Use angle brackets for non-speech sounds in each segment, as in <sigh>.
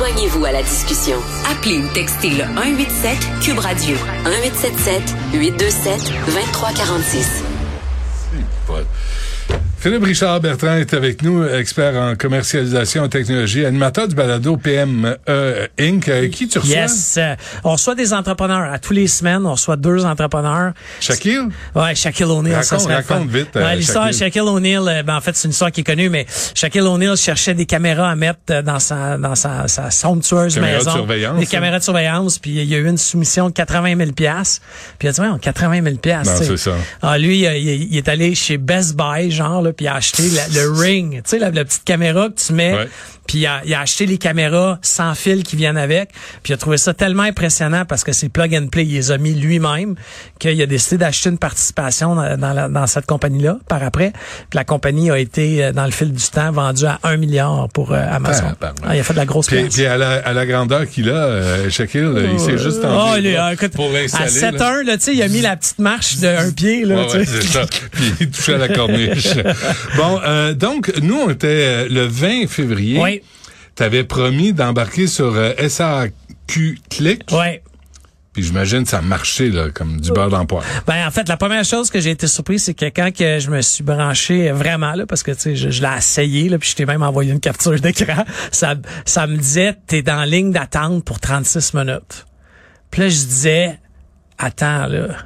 Joignez-vous à la discussion. Appelez ou textez le 187 Cube Radio 1877 827 2346. Philippe Richard Bertrand est avec nous, expert en commercialisation et technologie, animateur du balado PME Inc. Euh, qui tu reçois? Yes. Euh, on reçoit des entrepreneurs. À tous les semaines, on reçoit deux entrepreneurs. Shaquille? Ouais, Shaquille O'Neal. Raconte, raconte vite. Ouais, l'histoire de Shaquille O'Neal, ben, en fait, c'est une histoire qui est connue, mais Shaquille O'Neal cherchait des caméras à mettre dans sa, dans sa, sa somptueuse Caméra maison. de surveillance, Des hein? caméras de surveillance, puis il y a eu une soumission de 80 000 Puis il a dit, ouais, 80 000 Non, c'est ça. Ah, lui, il, il- il est allé chez Best Buy, genre, là, puis il a acheté la- le ring, tu sais, la, la petite caméra que tu mets. Puis il a, il a acheté les caméras sans fil qui viennent avec. Puis il a trouvé ça tellement impressionnant parce que c'est plug and play. Il les a mis lui-même qu'il a décidé d'acheter une participation dans, dans, la- dans cette compagnie-là par après. Puis la compagnie a été, euh, dans le fil du temps, vendue à un milliard pour euh, Amazon. Tabarnak. Ah, il a fait de la grosse Puis, puis à, la, à la grandeur qu'il a, euh, Shaquille, il s'est juste Oh, il est- les bras ah, écoute, pour à l'installer. 7-1, là, tu sais, il a mis la petite marche d'un pied, là, Ouais, ouais, c'est ça. Puis il touchait à la corniche. <laughs> bon, euh, donc, nous, on était euh, le 20 février. Oui. Tu avais promis d'embarquer sur euh, SAQ Click? Ouais. Puis j'imagine que ça a marché là, comme du beurre poire. Ben en fait, la première chose que j'ai été surpris, c'est que quand que je me suis branché vraiment là, parce que tu sais, je, je l'ai essayé là, puis je t'ai même envoyé une capture d'écran, <laughs> ça, ça me disait t'es dans ligne d'attente pour 36 minutes. Puis là, je disais, attends là.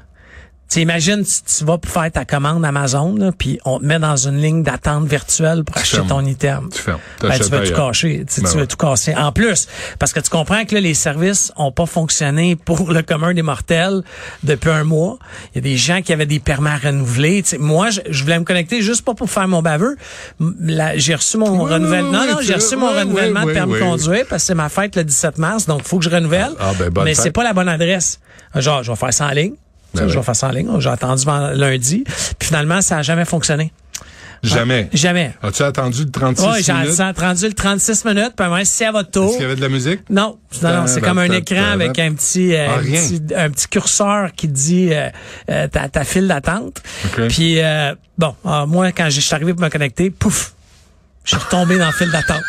Tu sais, imagine, tu, vas pour faire ta commande Amazon, puis on te met dans une ligne d'attente virtuelle pour acheter fermes. ton item. Tu fermes. Ben, tu vas tout cacher. Tu, Ben tu ouais. vas tout casser. En plus, parce que tu comprends que là, les services ont pas fonctionné pour le commun des mortels depuis un mois. Il y a des gens qui avaient des permis à renouveler. Moi, je, je voulais me connecter juste pas pour faire mon baveux. J'ai reçu mon renouvellement. non, non, j'ai reçu mon renouvellement de permis de conduire parce que c'est ma fête le 17 mars. Donc, faut que je renouvelle. Ah, ben, bonne Mais c'est pas la bonne adresse. Genre, je vais faire ça en ligne. Ben je vais faire ça en ligne. J'ai attendu lundi. Puis finalement, ça a jamais fonctionné. Jamais. Jamais. As-tu attendu le 36 Oui, j'ai minutes? attendu le 36 minutes, puis moi, si à votre tour. Est-ce qu'il y avait de la musique? Non, non, non, c'est comme un écran avec un petit, euh, Ah, un, petit un petit curseur qui dit euh, euh, ta, ta file d'attente. OK. Puis euh, bon, euh, moi quand je suis arrivé pour me connecter, pouf, je suis retombé dans le fil d'attente.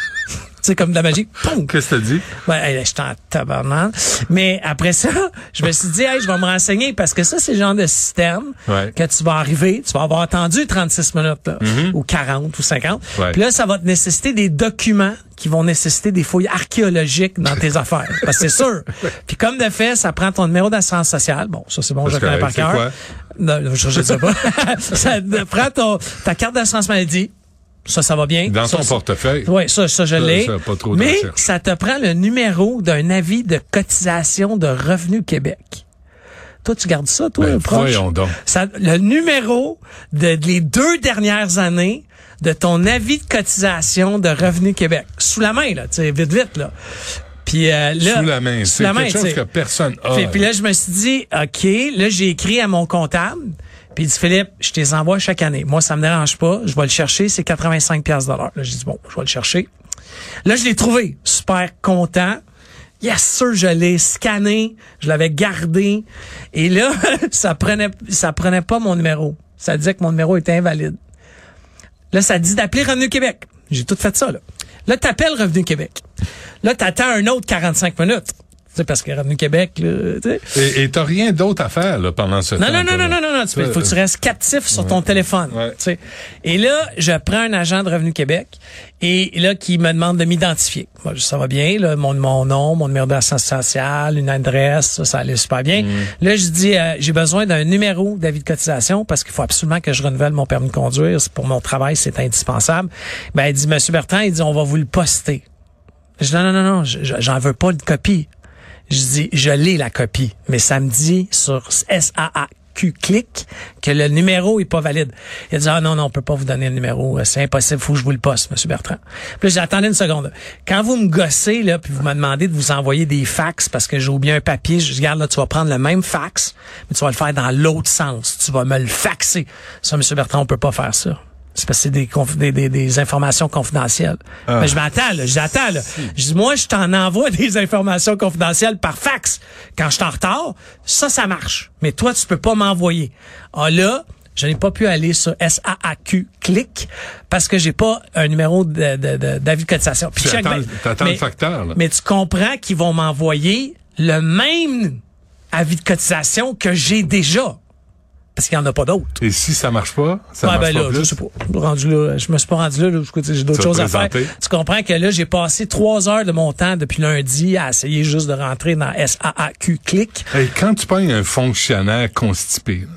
Sais comme de la magie. <laughs> Qu'est-ce que t'as dit? Ouais, j'étais en tabarnak. Mais après ça, je me suis dit, hey, je vais me renseigner parce que ça, c'est le genre de système Ouais. que tu vas arriver, tu vas avoir attendu 36 minutes, là, ou 40 ou 50. Mm-hmm. Ouais. Puis là, ça va te nécessiter des documents qui vont nécessiter des fouilles archéologiques dans tes <laughs> affaires. Parce que c'est sûr. Puis comme de fait, ça prend ton numéro d'assurance sociale. Bon, ça, c'est bon, je C'est le connais par. C'est cœur. Non, je, je sais pas. <laughs> ça prend ton, ta carte d'assurance maladie. Ça, ça va bien. Dans Ça, ton ça- portefeuille. oui, ça, ça, je l'ai. Mais ça te prend le numéro d'un avis de cotisation de Revenu Québec. Toi, tu gardes ça, toi, Ben, proche? voyons donc. Ça, le numéro de, de les deux dernières années de ton avis de cotisation de Revenu Québec. Sous la main, là, tu sais, vite, vite, là. Puis euh, là, Sous la main. C'est quelque chose que personne a. Puis là, je me suis dit, OK, là, j'ai écrit à mon comptable. Puis il dit, Philippe, je te les envoie chaque année. Moi, ça me dérange pas. Je vais le chercher. C'est 85 pièces Là, j'ai dit, bon, je vais le chercher. Là, je l'ai trouvé. Super content. Yes, sûr, je l'ai scanné. Je l'avais gardé. Et là, <laughs> ça prenait, ça prenait pas mon numéro. Ça disait que mon numéro était invalide. Là, ça dit d'appeler Revenu Québec. J'ai tout fait ça, là. Là, t'appelles Revenu Québec. Là, t'attends un autre 45 minutes. Sais, parce que Revenu Québec, là, tu sais. Et t'as rien d'autre à faire là, pendant ce Non, temps. non, non, non, non, non, non. Peux- faut que tu restes captif sur ton téléphone. Ouais. tu sais. Et là, je prends un agent de Revenu Québec et là, qui me demande de m'identifier. Moi, ça va bien, là, mon, mon nom, mon numéro d'assurance sociale, une adresse, ça, ça allait super bien. Là, je dis, euh, j'ai besoin d'un numéro d'avis de cotisation parce qu'il faut absolument que je renouvelle mon permis de conduire. Pour mon travail, c'est indispensable. Ben, il dit, Monsieur Bertrand, il dit, on va vous le poster. Je dis, non, non, non, non, je- je- j'en veux pas de copie. Je dis, je l'ai la copie, mais ça me dit sur SAAQ clic que le numéro est pas valide. Il dit, ah non, non, on peut pas vous donner le numéro, euh, c'est impossible, faut que je vous le poste, Monsieur Bertrand. Puis j'ai attendu une seconde. Quand vous me gossez, là, puis vous me demandez de vous envoyer des fax parce que j'ai oublié un papier, je regarde, là, tu vas prendre le même fax, mais tu vas le faire dans l'autre sens. Tu vas me le faxer. Ça, Monsieur Bertrand, on peut pas faire ça. C'est parce que c'est des, des, des, des informations confidentielles. Ah. Mais je m'attends, là. Je dis, attends, là. Je dis, moi, je t'en envoie des informations confidentielles par fax. Quand je suis en retard, ça, ça marche. Mais toi, tu peux pas m'envoyer. Ah, là, je n'ai pas pu aller sur SAAQ clic parce que j'ai pas un numéro de, de, de- d'avis de cotisation. Puis Tu attends, le facteur, là. mais tu comprends qu'ils vont m'envoyer le même avis de cotisation que j'ai déjà. Parce qu'il n'y en a pas d'autres. Et si ça marche pas, ça Ouais, marche ben pas là, plus. je sais pas. Rendu là, je me suis pas rendu là, là, j'ai d'autres choses à faire. Tu comprends que là, j'ai passé trois heures de mon temps depuis lundi à essayer juste de rentrer dans SAAQ clic. Hey, quand tu pognes un fonctionnaire constipé, là,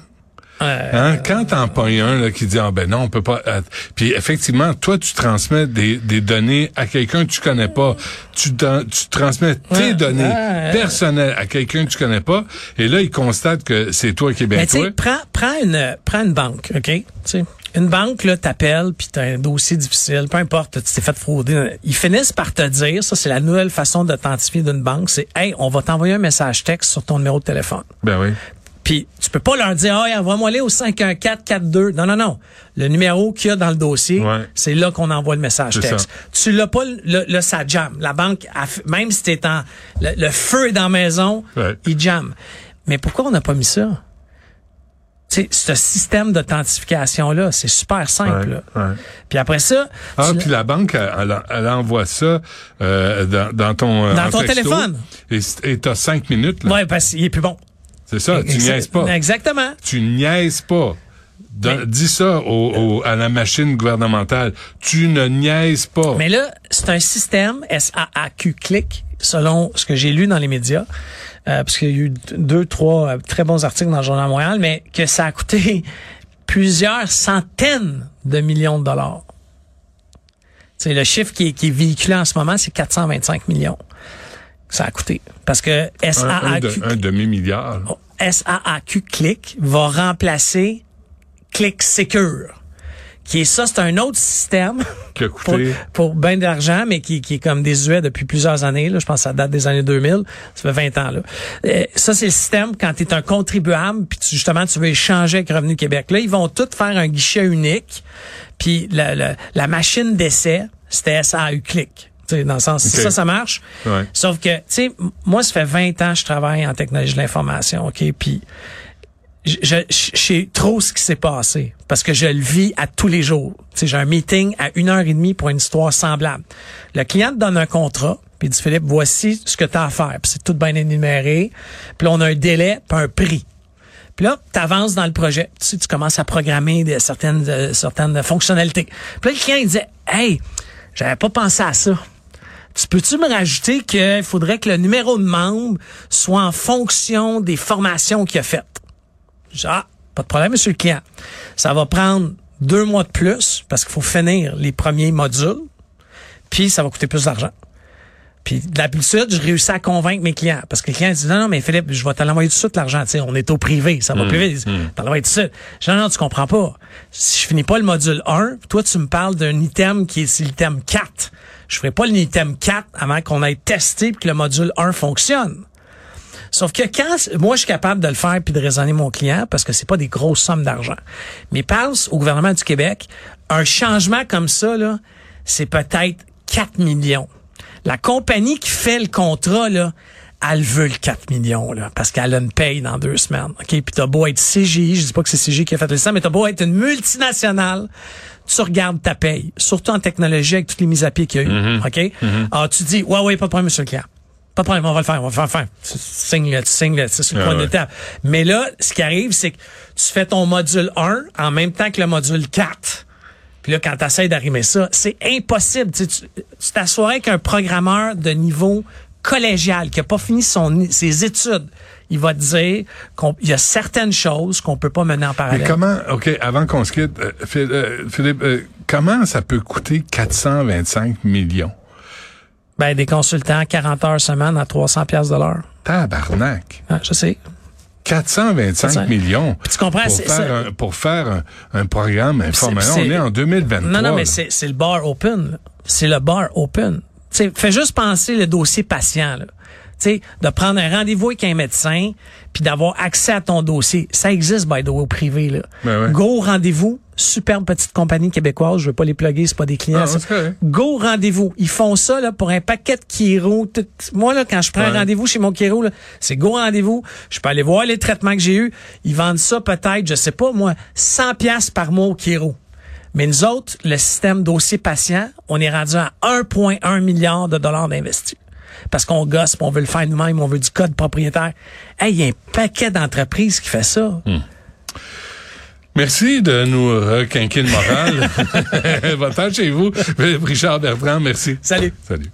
Hein? Quand t'en pognes un là, qui dit ah ben non on peut pas euh, puis effectivement toi tu transmets des, des données à quelqu'un que tu connais pas tu tu transmets tes Ouais, données ouais. personnelles à quelqu'un que tu connais pas et là il constate que c'est toi qui es bien toi prends, prends une, prends une banque, OK? Tu sais, une banque, là, t'appelles, puis t'as un dossier difficile, peu importe, tu t'es fait frauder. Ils finissent par te dire, ça, c'est la nouvelle façon d'authentifier d'une banque, c'est, hey, on va t'envoyer un message texte sur ton numéro de téléphone. ben oui Puis tu peux pas leur dire, ah, envoie-moi aller au 51442. Non, non, non. Le numéro qu'il y a dans le dossier, Ouais. c'est là qu'on envoie le message texte. Tu l'as pas, le, le, ça jamme. La banque, même si t'es en, le, le feu est dans la maison, Ouais. il jamme. Mais pourquoi on n'a pas mis ça? Tu sais, ce système d'authentification-là, c'est super simple. Ouais, là. ouais. Puis après ça, Ah, puis la banque, elle, elle- envoie ça euh, dans, dans ton euh, Dans ton texto, téléphone. Et t'as cinq minutes. Là. ouais, parce qu'il est plus bon. C'est ça, tu niaises pas. Exactement. Tu niaises pas. Dis ça au, au- à la machine gouvernementale. Tu ne niaises pas. Mais là, c'est un système SAAQ clic, selon ce que j'ai lu dans les médias, euh, parce qu'il y a eu deux, trois euh, très bons articles dans le Journal de Montréal, mais que ça a coûté <laughs> plusieurs centaines de millions de dollars. C'est le chiffre qui est, qui est véhiculé en ce moment, c'est 425 millions. Ça a coûté. Parce que un, un SAAQ, de- un demi-milliard. SAAQ Click va remplacer Click Secure. Qui est ça, c'est un autre système <laughs> Qui a pour, coûté... pour bien d'argent, mais qui, qui est comme désuet depuis plusieurs années. Là. Je pense que ça date des années 2000. Ça fait 20 ans. Là. Euh, ça, c'est le système quand tu es un contribuable, puis tu, justement, tu veux échanger avec Revenu Québec. Là, ils vont tous faire un guichet unique. Puis la, la, la machine d'essai, c'était SAU Click. Tu sais, dans le sens, ça, ça marche. Ouais. Sauf que, tu sais, moi, ça fait 20 ans que je travaille en technologie de l'information, OK? Puis je, je, je sais trop ce qui s'est passé parce que je le vis à tous les jours. Tu sais, j'ai un meeting à une heure et demie pour une histoire semblable. Le client te donne un contrat, puis il dit Philippe, voici ce que tu as à faire. Puis c'est tout bien énuméré. Puis là, on a un délai, puis un prix. Puis là, tu avances dans le projet. Tu, sais, tu commences à programmer des, certaines, euh, certaines fonctionnalités. Puis là, le client, il disait, Hey, j'avais pas pensé à ça. Tu peux-tu me rajouter qu'il faudrait que le numéro de membre soit en fonction des formations qu'il a faites? Ah, pas de problème, monsieur le client. Ça va prendre deux mois de plus parce qu'il faut finir les premiers modules, puis ça va coûter plus d'argent. Puis d'habitude, je réussis à convaincre mes clients parce que les clients disent non, non, mais Philippe, je vais te l'envoyer tout de suite l'argent. Tu sais, on est au privé, ça va plus vite. Disent, T'en tout de suite. Je dis non, non, tu comprends pas. Si je finis pas le module 1, toi, tu me parles d'un item qui est c'est l'item 4. Je ferai pas l'item 4 avant qu'on ait testé que le module 1 fonctionne. Sauf que quand moi je suis capable de le faire puis de raisonner mon client parce que c'est pas des grosses sommes d'argent. Mais pense au gouvernement du Québec, un changement comme ça là, c'est peut-être 4 millions. La compagnie qui fait le contrat là, elle veut le 4 millions là parce qu'elle a une paye dans deux semaines. OK, puis t'as beau être CGI, je dis pas que c'est CGI qui a fait le ça, mais t'as beau être une multinationale, tu regardes ta paye, surtout en technologie avec toutes les mises à pied qu'il y a eu. OK? Alors tu dis "Ouais ouais, pas de problème monsieur le client." Pas de problème, on va le faire, on va le faire. Tu signes le, tu signes le, c'est sur le Ah ouais. table. Mais là, ce qui arrive, c'est que tu fais ton module 1 en même temps que le module 4. Puis là, quand tu essaies d'arrimer ça, c'est impossible. Tu t'assoirais avec un programmeur de niveau collégial qui a pas fini son, ses études. Il va dire qu'il y a certaines choses qu'on peut pas mener en Mais parallèle. comment, OK, avant qu'on se quitte, euh, euh, Philippe, euh, comment ça peut coûter 425 millions? Ben, des consultants 40 heures semaine à 300 pièces de l'heure. Tabarnak! Ah, je sais. 425 400. millions Puis tu comprends, pour faire, un, pour faire un, un programme c'est- On est en 2023. Non, non, mais c'est le bar open. C'est le bar open. Tu sais, fais juste penser le dossier patient. Là. Tu sais, de prendre un rendez-vous avec un médecin puis d'avoir accès à ton dossier. Ça existe, by the way, au privé. Là. Ben ouais. Go rendez-vous, superbe petite compagnie québécoise. Je veux pas les plugger, c'est pas des clients. Ah, c'est correct. Go rendez-vous. Ils font ça là pour un paquet de Kiro. Tout- Moi là, quand je prends un rendez-vous chez mon Kiro, là, c'est go rendez-vous. Je peux aller voir les traitements que j'ai eus. Ils vendent ça peut-être, je sais pas moi, 100 pièces par mois au Kiro. Mais nous autres, le système dossier patient, on est rendu à 1,1 milliard de dollars d'investis. Parce qu'on gosse, on veut le faire nous-mêmes, on veut du code propriétaire. Hey, il y a un paquet d'entreprises qui fait ça. Merci de nous requinquer le moral. <laughs> Temps chez vous. Richard Bertrand, merci. Salut. Salut.